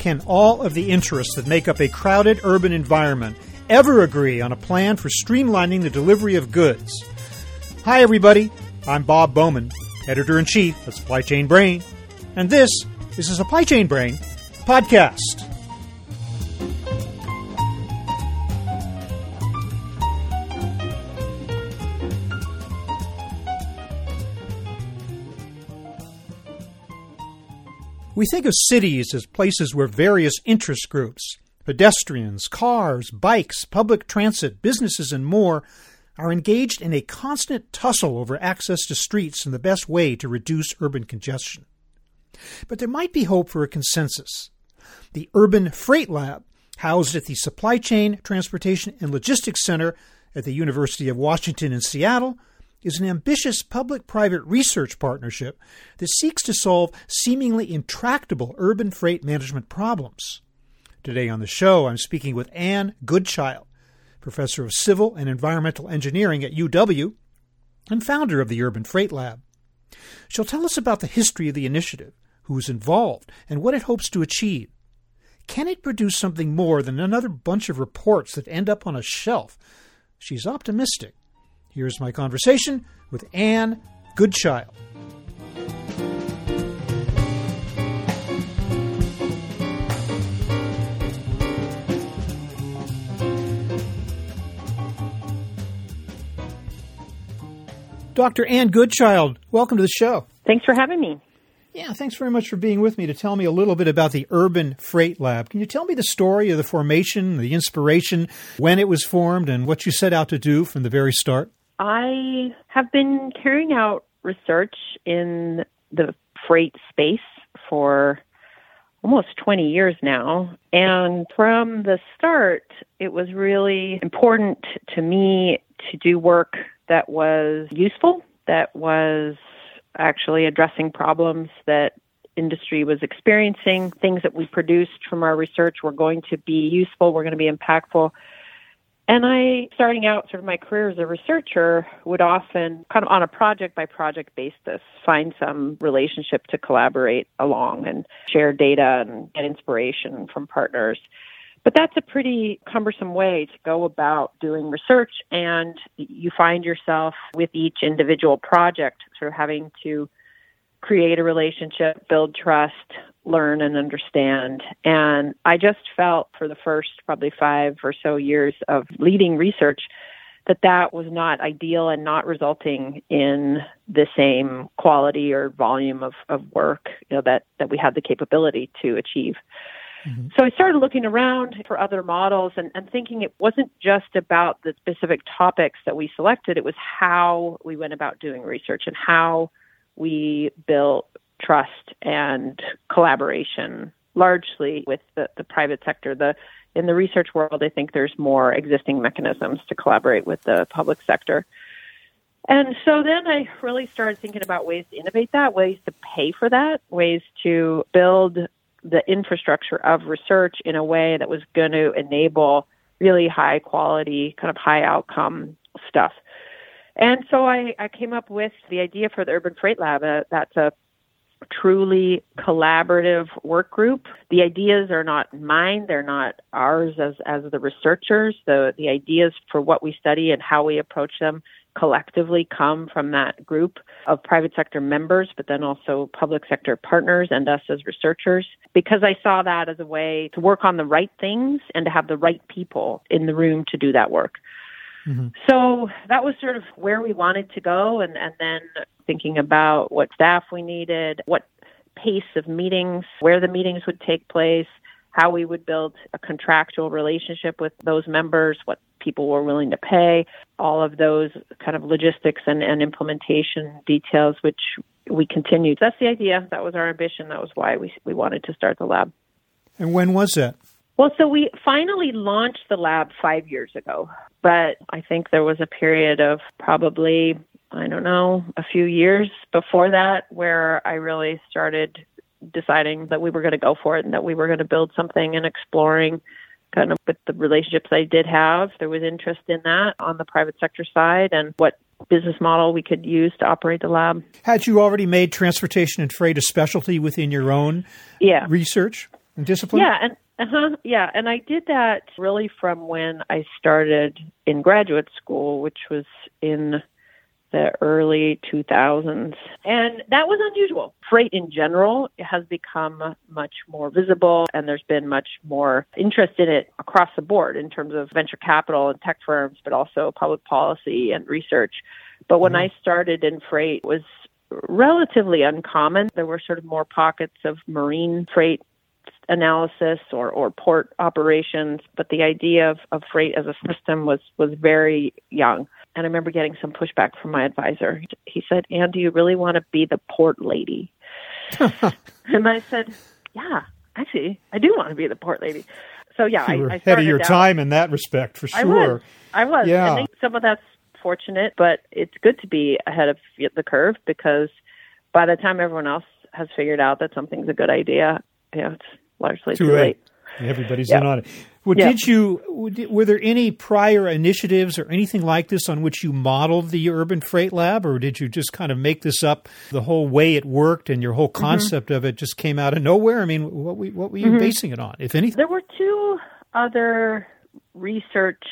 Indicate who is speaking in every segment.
Speaker 1: can all of the interests that make up a crowded urban environment ever agree on a plan for streamlining the delivery of goods? Hi, everybody. I'm Bob Bowman, editor in chief of Supply Chain Brain, and this is the Supply Chain Brain podcast. We think of cities as places where various interest groups, pedestrians, cars, bikes, public transit, businesses, and more are engaged in a constant tussle over access to streets and the best way to reduce urban congestion. But there might be hope for a consensus. The Urban Freight Lab, housed at the Supply Chain, Transportation, and Logistics Center at the University of Washington in Seattle, is an ambitious public private research partnership that seeks to solve seemingly intractable urban freight management problems. Today on the show, I'm speaking with Anne Goodchild, professor of civil and environmental engineering at UW and founder of the Urban Freight Lab. She'll tell us about the history of the initiative, who's involved, and what it hopes to achieve. Can it produce something more than another bunch of reports that end up on a shelf? She's optimistic. Here's my conversation with Anne Goodchild. Dr. Anne Goodchild, welcome to the show.
Speaker 2: Thanks for having me.
Speaker 1: Yeah, thanks very much for being with me to tell me a little bit about the Urban Freight Lab. Can you tell me the story of the formation, the inspiration, when it was formed, and what you set out to do from the very start?
Speaker 2: I have been carrying out research in the freight space for almost 20 years now. And from the start, it was really important to me to do work that was useful, that was actually addressing problems that industry was experiencing. Things that we produced from our research were going to be useful, were going to be impactful. And I, starting out sort of my career as a researcher, would often, kind of on a project by project basis, find some relationship to collaborate along and share data and get inspiration from partners. But that's a pretty cumbersome way to go about doing research, and you find yourself with each individual project sort of having to create a relationship, build trust, learn and understand. And I just felt for the first probably five or so years of leading research that that was not ideal and not resulting in the same quality or volume of, of work you know, that, that we had the capability to achieve. Mm-hmm. So I started looking around for other models and, and thinking it wasn't just about the specific topics that we selected, it was how we went about doing research and how we built trust and collaboration largely with the, the private sector. The in the research world, I think there's more existing mechanisms to collaborate with the public sector. And so then I really started thinking about ways to innovate that, ways to pay for that, ways to build the infrastructure of research in a way that was going to enable really high quality, kind of high outcome stuff. And so I, I came up with the idea for the Urban Freight Lab. Uh, that's a truly collaborative work group. The ideas are not mine, they're not ours as, as the researchers. The, the ideas for what we study and how we approach them collectively come from that group of private sector members, but then also public sector partners and us as researchers, because I saw that as a way to work on the right things and to have the right people in the room to do that work. Mm-hmm. So that was sort of where we wanted to go, and, and then thinking about what staff we needed, what pace of meetings, where the meetings would take place, how we would build a contractual relationship with those members, what people were willing to pay, all of those kind of logistics and, and implementation details, which we continued. That's the idea. That was our ambition. That was why we, we wanted to start the lab.
Speaker 1: And when was that?
Speaker 2: Well, so we finally launched the lab five years ago, but I think there was a period of probably, I don't know, a few years before that where I really started deciding that we were going to go for it and that we were going to build something and exploring kind of with the relationships I did have. There was interest in that on the private sector side and what business model we could use to operate the lab.
Speaker 1: Had you already made transportation and freight a specialty within your own
Speaker 2: yeah.
Speaker 1: research? and discipline?
Speaker 2: Yeah, and uh-huh, yeah, and I did that really from when I started in graduate school, which was in the early 2000s. And that was unusual. Freight in general has become much more visible, and there's been much more interest in it across the board in terms of venture capital and tech firms, but also public policy and research. But when mm-hmm. I started in freight, it was relatively uncommon. There were sort of more pockets of marine freight analysis or, or port operations, but the idea of, of freight as a system was, was very young. And I remember getting some pushback from my advisor. He said, Anne, do you really want to be the port lady? and I said, Yeah, actually, I do want to be the port lady. So yeah,
Speaker 1: you
Speaker 2: were I, I
Speaker 1: ahead of your down. time in that respect, for sure. I
Speaker 2: was. I was. Yeah. Some of that's fortunate, but it's good to be ahead of the curve because by the time everyone else has figured out that something's a good idea, you know, it's largely too, too late.
Speaker 1: late. Everybody's in on it. Well, did you? Were there any prior initiatives or anything like this on which you modeled the Urban Freight Lab, or did you just kind of make this up? The whole way it worked and your whole mm-hmm. concept mm-hmm. of it just came out of nowhere. I mean, what, what were you mm-hmm. basing it on, if anything?
Speaker 2: There were two other research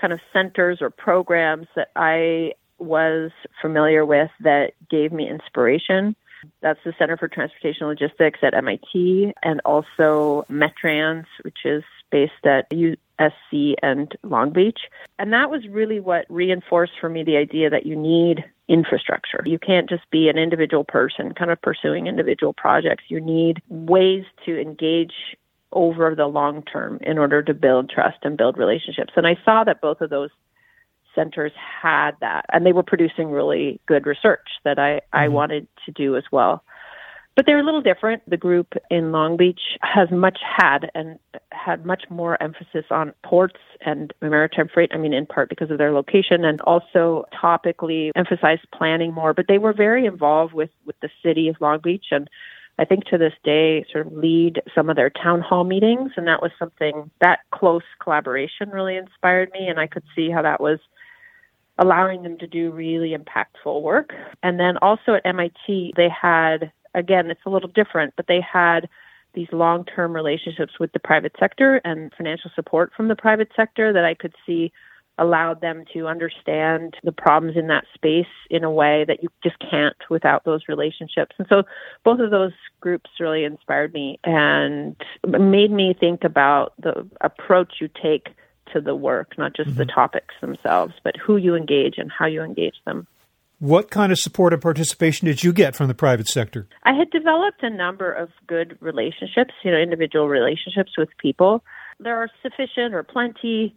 Speaker 2: kind of centers or programs that I was familiar with that gave me inspiration. That's the Center for Transportation Logistics at MIT and also METRANS, which is based at USC and Long Beach. And that was really what reinforced for me the idea that you need infrastructure. You can't just be an individual person kind of pursuing individual projects. You need ways to engage over the long term in order to build trust and build relationships. And I saw that both of those centers had that and they were producing really good research that I, mm-hmm. I wanted to do as well. But they're a little different. The group in Long Beach has much had and had much more emphasis on ports and maritime freight. I mean, in part because of their location and also topically emphasized planning more. But they were very involved with, with the city of Long Beach and I think to this day sort of lead some of their town hall meetings. And that was something that close collaboration really inspired me. And I could see how that was allowing them to do really impactful work. And then also at MIT, they had, again, it's a little different, but they had these long term relationships with the private sector and financial support from the private sector that I could see allowed them to understand the problems in that space in a way that you just can't without those relationships. And so both of those groups really inspired me and made me think about the approach you take to the work, not just mm-hmm. the topics themselves, but who you engage and how you engage them.
Speaker 1: What kind of support and participation did you get from the private sector?
Speaker 2: I had developed a number of good relationships, you know, individual relationships with people. There are sufficient or plenty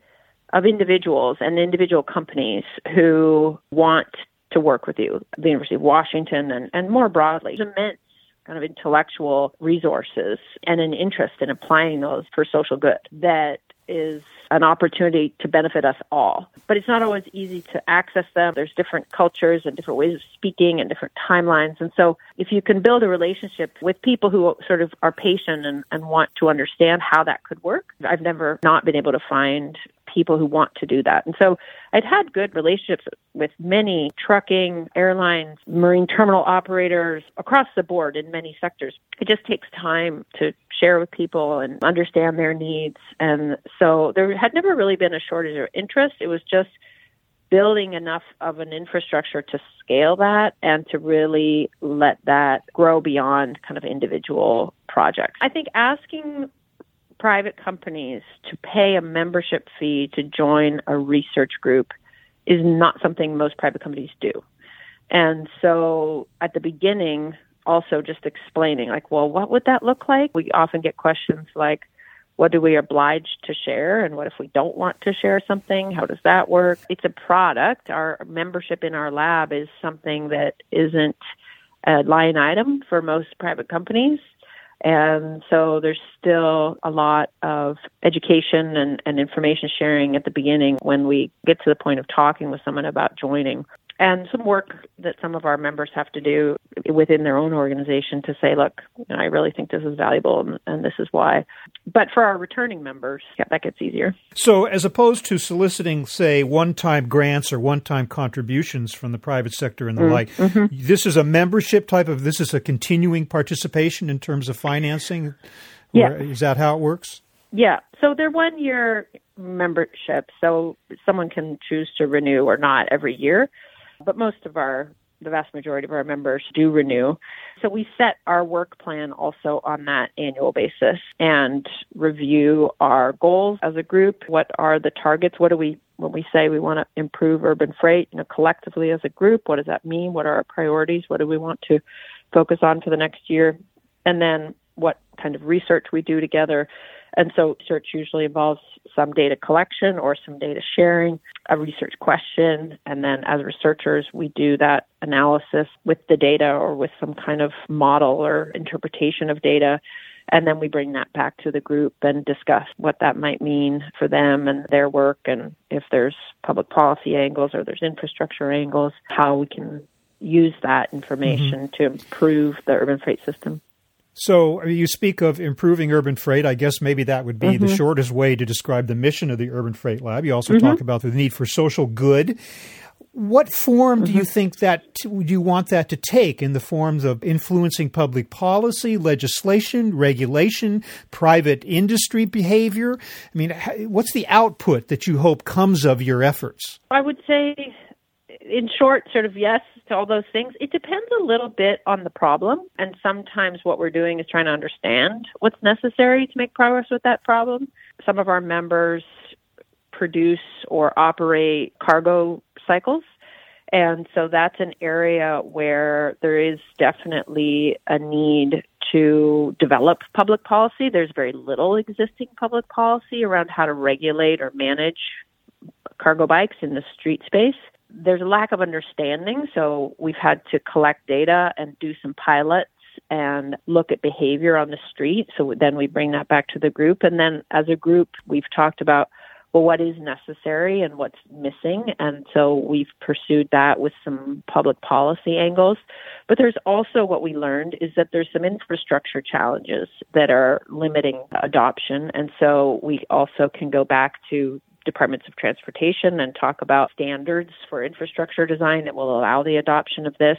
Speaker 2: of individuals and individual companies who want to work with you, the University of Washington and, and more broadly. There's immense kind of intellectual resources and an interest in applying those for social good that is an opportunity to benefit us all. But it's not always easy to access them. There's different cultures and different ways of speaking and different timelines. And so if you can build a relationship with people who sort of are patient and, and want to understand how that could work, I've never not been able to find people who want to do that. And so I'd had good relationships with many trucking, airlines, marine terminal operators across the board in many sectors. It just takes time to share with people and understand their needs. And so there had never really been a shortage of interest. It was just building enough of an infrastructure to scale that and to really let that grow beyond kind of individual projects. I think asking private companies to pay a membership fee to join a research group is not something most private companies do. And so at the beginning, also just explaining, like, well, what would that look like? We often get questions like, what do we oblige to share? And what if we don't want to share something? How does that work? It's a product. Our membership in our lab is something that isn't a line item for most private companies. And so there's still a lot of education and, and information sharing at the beginning when we get to the point of talking with someone about joining. And some work that some of our members have to do within their own organization to say, look, you know, I really think this is valuable and, and, this is why. But for our returning members, yeah, that gets easier.
Speaker 1: So, as opposed to soliciting, say, one time grants or one time contributions from the private sector and the mm, like, mm-hmm. this is a membership type of, this is a continuing participation in terms of financing Yeah. Is that how it works?
Speaker 2: Yeah. So they're one year membership, so someone can choose to renew or not every year. But most of our, the vast majority of our members do renew. So we set our work plan also on that annual basis and review our goals as a group. What are the targets? What do we, when we say we want to improve urban freight, you know, collectively as a group, what does that mean? What are our priorities? What do we want to focus on for the next year? And then what kind of research we do together. And so research usually involves some data collection or some data sharing, a research question, and then as researchers, we do that analysis with the data or with some kind of model or interpretation of data. And then we bring that back to the group and discuss what that might mean for them and their work, and if there's public policy angles or there's infrastructure angles, how we can use that information mm-hmm. to improve the urban freight system.
Speaker 1: So you speak of improving urban freight. I guess maybe that would be mm-hmm. the shortest way to describe the mission of the Urban Freight Lab. You also mm-hmm. talk about the need for social good. What form mm-hmm. do you mm-hmm. think that do you want that to take in the forms of influencing public policy, legislation, regulation, private industry behavior? I mean, what's the output that you hope comes of your efforts?
Speaker 2: I would say in short, sort of yes to all those things. It depends a little bit on the problem. And sometimes what we're doing is trying to understand what's necessary to make progress with that problem. Some of our members produce or operate cargo cycles. And so that's an area where there is definitely a need to develop public policy. There's very little existing public policy around how to regulate or manage cargo bikes in the street space there's a lack of understanding, so we've had to collect data and do some pilots and look at behavior on the street. So then we bring that back to the group. And then as a group, we've talked about, well, what is necessary and what's missing. And so we've pursued that with some public policy angles. But there's also what we learned is that there's some infrastructure challenges that are limiting adoption. And so we also can go back to departments of transportation and talk about standards for infrastructure design that will allow the adoption of this.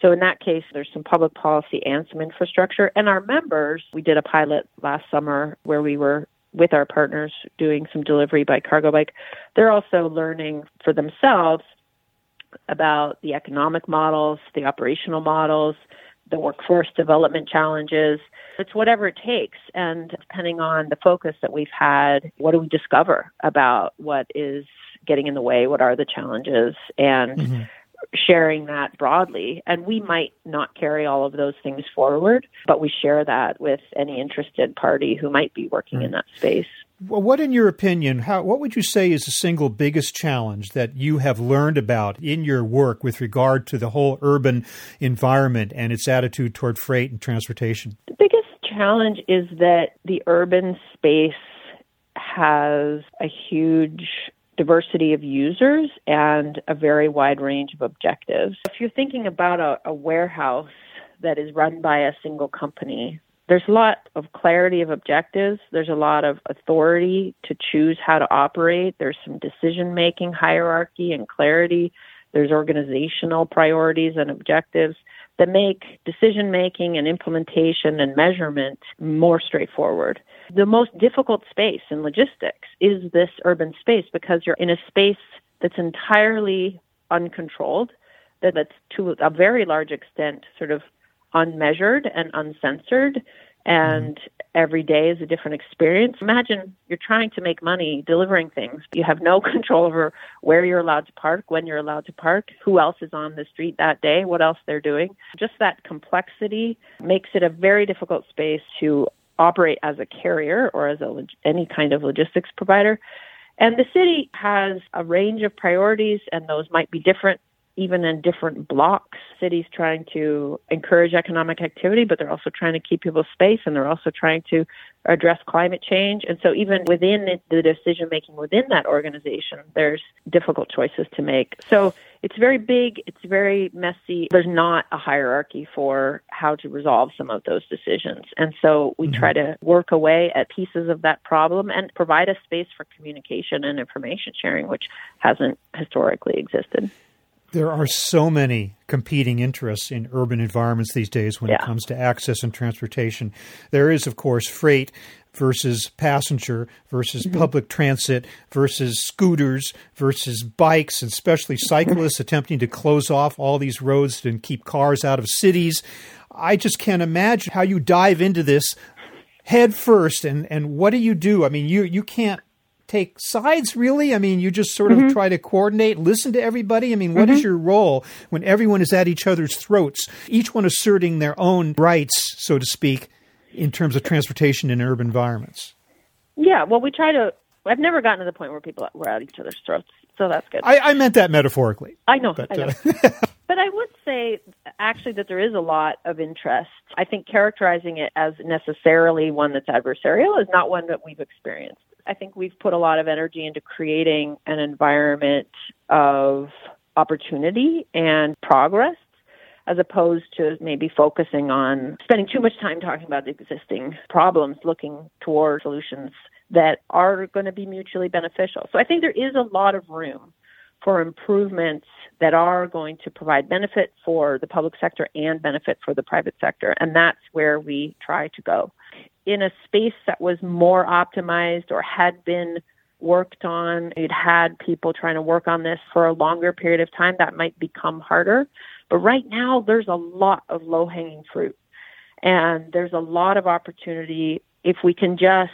Speaker 2: So in that case, there's some public policy and some infrastructure. And our members, we did a pilot last summer where we were with our partners doing some delivery by cargo bike. They're also learning for themselves about the economic models, the operational models, the workforce development challenges. It's whatever it takes. And depending on the focus that we've had, what do we discover about what is getting in the way? What are the challenges? And mm-hmm. sharing that broadly. And we might not carry all of those things forward, but we share that with any interested party who might be working mm-hmm. in that space.
Speaker 1: What, in your opinion, how, what would you say is the single biggest challenge that you have learned about in your work with regard to the whole urban environment and its attitude toward freight and transportation?
Speaker 2: The biggest challenge is that the urban space has a huge diversity of users and a very wide range of objectives. If you're thinking about a, a warehouse that is run by a single company, there's a lot of clarity of objectives. There's a lot of authority to choose how to operate. There's some decision making hierarchy and clarity. There's organizational priorities and objectives that make decision making and implementation and measurement more straightforward. The most difficult space in logistics is this urban space because you're in a space that's entirely uncontrolled, that's to a very large extent sort of unmeasured and uncensored and every day is a different experience. Imagine you're trying to make money delivering things. You have no control over where you're allowed to park, when you're allowed to park, who else is on the street that day, what else they're doing. Just that complexity makes it a very difficult space to operate as a carrier or as a any kind of logistics provider. And the city has a range of priorities and those might be different even in different blocks, cities trying to encourage economic activity, but they're also trying to keep people safe, and they're also trying to address climate change. And so, even within the decision making within that organization, there's difficult choices to make. So, it's very big, it's very messy. There's not a hierarchy for how to resolve some of those decisions. And so, we mm-hmm. try to work away at pieces of that problem and provide a space for communication and information sharing, which hasn't historically existed.
Speaker 1: There are so many competing interests in urban environments these days when
Speaker 2: yeah.
Speaker 1: it comes to access and transportation. There is, of course, freight versus passenger versus mm-hmm. public transit versus scooters versus bikes, and especially cyclists attempting to close off all these roads and keep cars out of cities. I just can't imagine how you dive into this head first and, and what do you do? I mean, you, you can't take sides really? I mean, you just sort of mm-hmm. try to coordinate, listen to everybody? I mean, what mm-hmm. is your role when everyone is at each other's throats, each one asserting their own rights, so to speak, in terms of transportation in urban environments?
Speaker 2: Yeah, well, we try to. I've never gotten to the point where people were at each other's throats, so that's good.
Speaker 1: I, I meant that metaphorically.
Speaker 2: I know, but, I know. Uh, but I would say actually that there is a lot of interest. I think characterizing it as necessarily one that's adversarial is not one that we've experienced. I think we've put a lot of energy into creating an environment of opportunity and progress as opposed to maybe focusing on spending too much time talking about the existing problems, looking toward solutions that are going to be mutually beneficial. So I think there is a lot of room for improvements that are going to provide benefit for the public sector and benefit for the private sector. And that's where we try to go in a space that was more optimized or had been worked on, you'd had people trying to work on this for a longer period of time, that might become harder. But right now, there's a lot of low hanging fruit. And there's a lot of opportunity if we can just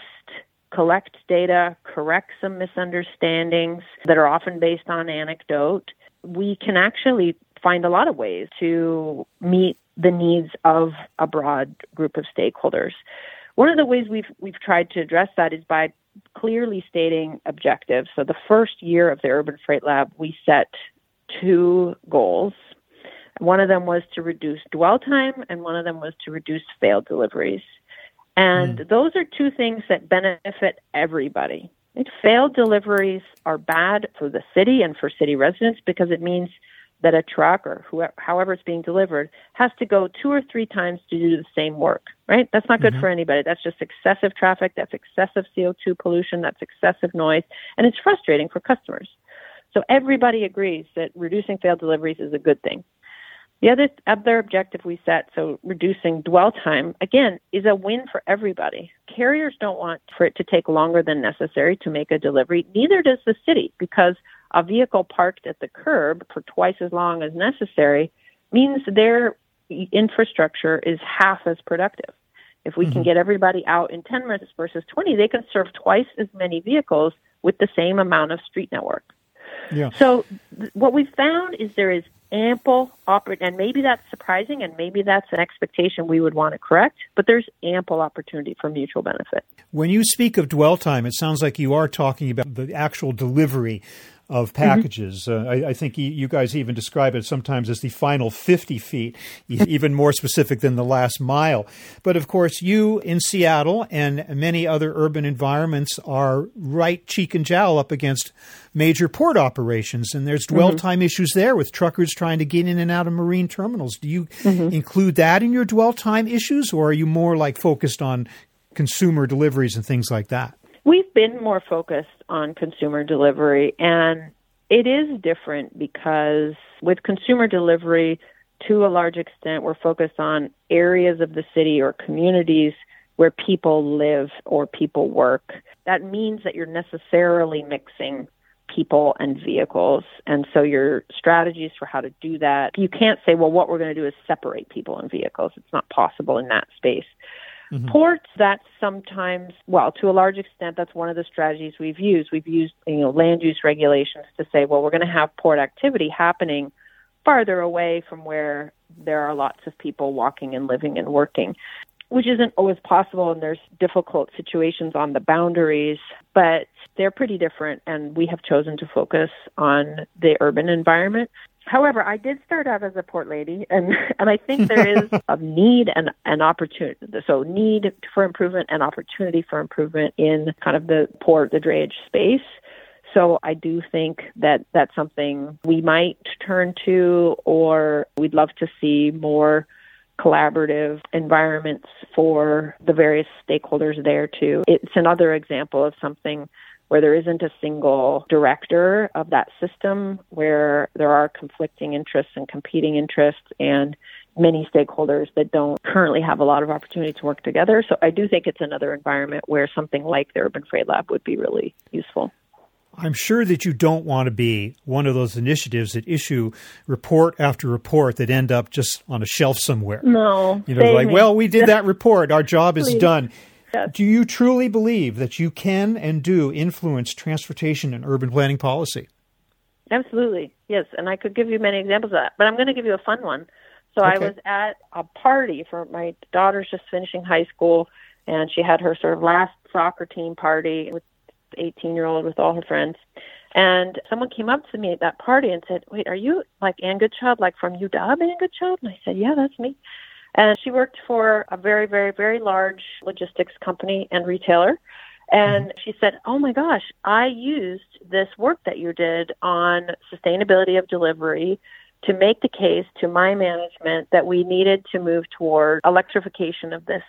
Speaker 2: collect data, correct some misunderstandings that are often based on anecdote, we can actually find a lot of ways to meet the needs of a broad group of stakeholders. One of the ways we've we've tried to address that is by clearly stating objectives. So the first year of the Urban Freight Lab, we set two goals. One of them was to reduce dwell time, and one of them was to reduce failed deliveries. And mm. those are two things that benefit everybody. Failed deliveries are bad for the city and for city residents because it means that a truck or whoever, however it's being delivered has to go two or three times to do the same work, right? That's not good mm-hmm. for anybody. That's just excessive traffic. That's excessive CO2 pollution. That's excessive noise. And it's frustrating for customers. So everybody agrees that reducing failed deliveries is a good thing. The other other objective we set, so reducing dwell time, again, is a win for everybody. Carriers don't want for it to take longer than necessary to make a delivery. Neither does the city, because a vehicle parked at the curb for twice as long as necessary means their infrastructure is half as productive. If we mm-hmm. can get everybody out in 10 minutes versus 20, they can serve twice as many vehicles with the same amount of street network. Yeah. So th- what we found is there is ample opportunity, and maybe that's surprising, and maybe that's an expectation we would want to correct, but there's ample opportunity for mutual benefit.
Speaker 1: When you speak of dwell time, it sounds like you are talking about the actual delivery of mm-hmm. packages. Mm-hmm. Uh, I, I, think you guys even describe it sometimes as the final 50 feet, even more specific than the last mile. But of course, you in Seattle and many other urban environments are right cheek and jowl up against major port operations, and there's dwell mm-hmm. time issues there with truckers trying to get in and out of marine terminals. Do you mm-hmm. include that in your dwell time issues, or are you more like focused on consumer deliveries and things like that?
Speaker 2: We've been more focused on consumer delivery, and it is different because with consumer delivery, to a large extent, we're focused on areas of the city or communities where people live or people work. That means that you're necessarily mixing people and vehicles. And so your strategies for how to do that, you can't say, well, what we're going to do is separate people and vehicles. It's not possible in that space. Mm-hmm. Ports, that's sometimes, well, to a large extent, that's one of the strategies we've used. We've used, you know, land use regulations to say, well, we're going to have port activity happening farther away from where there are lots of people walking and living and working, which isn't always possible. And there's difficult situations on the boundaries, but they're pretty different. And we have chosen to focus on the urban environment. However, I did start out as a port lady, and and I think there is a need and an opportunity. So need for improvement and opportunity for improvement in kind of the port, the drayage space. So I do think that that's something we might turn to, or we'd love to see more collaborative environments for the various stakeholders there too. It's another example of something where there isn't a single director of that system, where there are conflicting interests and competing interests and many stakeholders that don't currently have a lot of opportunity to work together. So I do think it's another environment where something like the Urban Freight Lab would be really useful.
Speaker 1: I'm sure that you don't want to be one of those initiatives that issue report after report that end up just on a shelf somewhere.
Speaker 2: No.
Speaker 1: You know, like, well, we did that report. Our job is
Speaker 2: Please.
Speaker 1: done.
Speaker 2: Yes.
Speaker 1: Do you truly believe that you can and do influence transportation and urban planning policy?
Speaker 2: Absolutely. Yes. And I could give you many examples of that, but I'm going to give you a fun one. So I was at a party for my daughter's just finishing high school, and she had her sort of last soccer team party with 18 year old with all her friends. And someone came up to me at that party and said, Wait, are you like Anne Goodchild, like from UW Anne Goodchild? And I said, Yeah, that's me. And she worked for a very, very, very large logistics company and retailer. And mm-hmm. she said, Oh my gosh, I used this work that you did on sustainability of delivery to make the case to my management that we needed to move toward electrification of this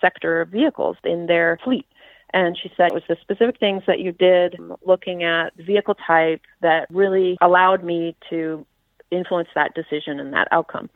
Speaker 2: sector of vehicles in their fleet. And she said it was the specific things that you did looking at vehicle type that really allowed me to influence that decision and that outcome.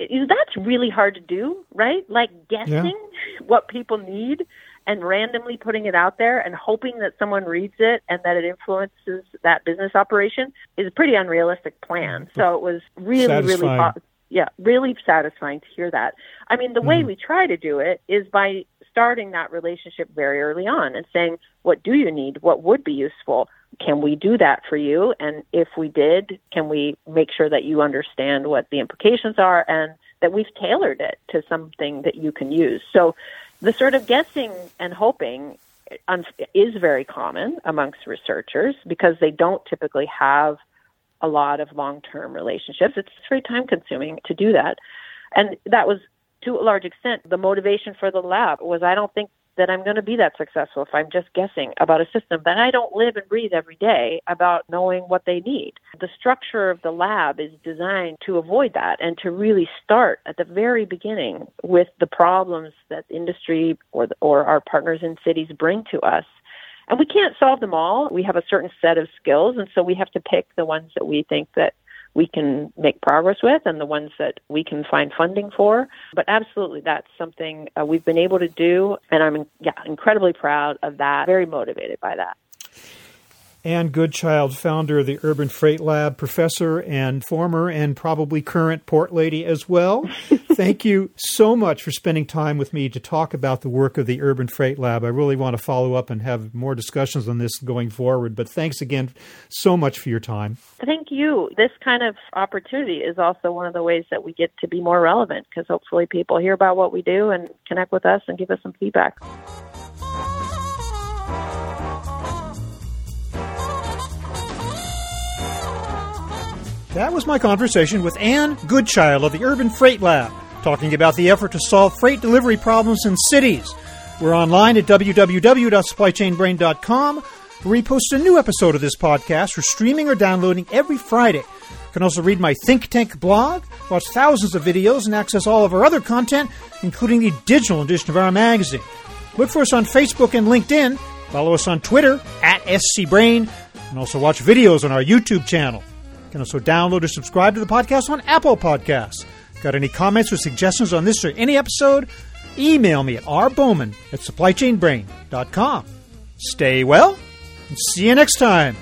Speaker 2: That's really hard to do, right? Like guessing what people need and randomly putting it out there and hoping that someone reads it and that it influences that business operation is a pretty unrealistic plan. So it was really, really,
Speaker 1: Satisfying.
Speaker 2: po- yeah, really satisfying to hear that. I mean, the way mm-hmm. we try to do it is by starting that relationship very early on and saying, what do you need? What would be useful? Can we do that for you? And if we did, can we make sure that you understand what the implications are and that we've tailored it to something that you can use? So the sort of guessing and hoping um, is very common amongst researchers because they don't typically have a lot of long-term relationships. It's very time consuming to do that. And that was to a large extent the motivation for the lab was I don't think that I'm going to be that successful if I'm just guessing about a system that I don't live and breathe every day about knowing what they need. The structure of the lab is designed to avoid that and to really start at the very beginning with the problems that industry or the, or our partners in cities bring to us and we can't solve them all. We have a certain set of skills, and so we have to pick the ones that we think that we can make progress with and the ones that we can find funding for. But absolutely, that's something uh, we've been able to do, and I'm yeah incredibly proud of that. Very motivated by that.
Speaker 1: Anne Goodchild, founder of the Urban Freight Lab, professor and former and probably current port lady as well. Thank you so much for spending time with me to talk about the work of the Urban Freight Lab. I really want to follow up and have more discussions on this going forward, but thanks again so much for your time.
Speaker 2: Thank you. This kind of opportunity is also one of the ways that we get to be more relevant because hopefully people hear about what we do and connect with us and give us some feedback.
Speaker 1: That was my conversation with Anne Goodchild of the Urban Freight Lab, talking about the effort to solve freight delivery problems in cities. We're online at www.supplychainbrain.com, where we post a new episode of this podcast for streaming or downloading every Friday. You can also read my Think Tank blog, watch thousands of videos, and access all of our other content, including the digital edition of our magazine. Look for us on Facebook and LinkedIn. Follow us on Twitter at SCBrain, and also watch videos on our YouTube channel. You can also download or subscribe to the podcast on Apple Podcasts. Got any comments or suggestions on this or any episode? Email me at rbowman at supplychainbrain.com. Stay well, and see you next time.